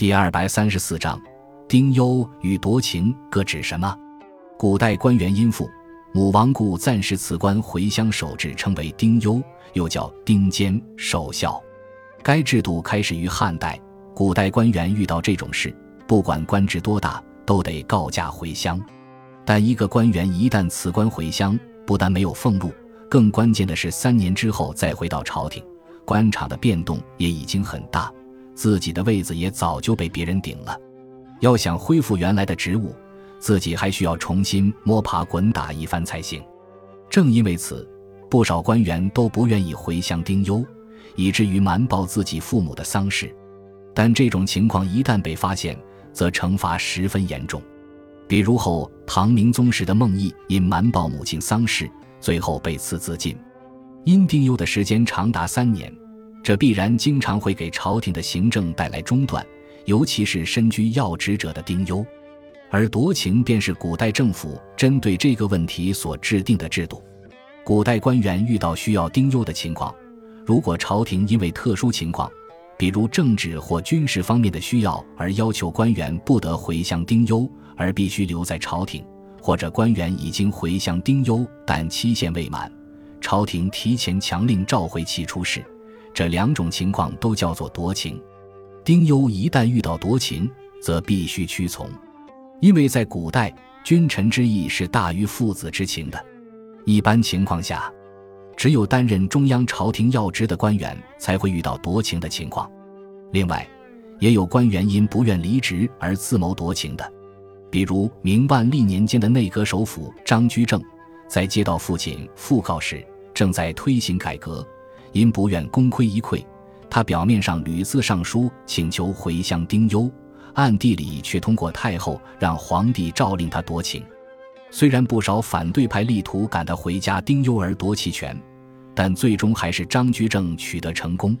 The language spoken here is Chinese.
第二百三十四章，丁忧与夺情各指什么？古代官员因父母亡故，暂时辞官回乡守制，称为丁忧，又叫丁监守孝。该制度开始于汉代。古代官员遇到这种事，不管官职多大，都得告假回乡。但一个官员一旦辞官回乡，不但没有俸禄，更关键的是三年之后再回到朝廷，官场的变动也已经很大。自己的位子也早就被别人顶了，要想恢复原来的职务，自己还需要重新摸爬滚打一番才行。正因为此，不少官员都不愿意回乡丁忧，以至于瞒报自己父母的丧事。但这种情况一旦被发现，则惩罚十分严重。比如后唐明宗时的孟毅，因瞒报母亲丧事，最后被赐自尽。因丁忧的时间长达三年。这必然经常会给朝廷的行政带来中断，尤其是身居要职者的丁忧。而夺情便是古代政府针对这个问题所制定的制度。古代官员遇到需要丁忧的情况，如果朝廷因为特殊情况，比如政治或军事方面的需要而要求官员不得回乡丁忧，而必须留在朝廷，或者官员已经回乡丁忧但期限未满，朝廷提前强令召回其出仕。这两种情况都叫做夺情。丁忧一旦遇到夺情，则必须屈从，因为在古代，君臣之义是大于父子之情的。一般情况下，只有担任中央朝廷要职的官员才会遇到夺情的情况。另外，也有官员因不愿离职而自谋夺情的，比如明万历年间的内阁首辅张居正，在接到父亲讣告时，正在推行改革。因不愿功亏一篑，他表面上屡次上书请求回乡丁忧，暗地里却通过太后让皇帝诏令他夺情。虽然不少反对派力图赶他回家丁忧而夺其权，但最终还是张居正取得成功。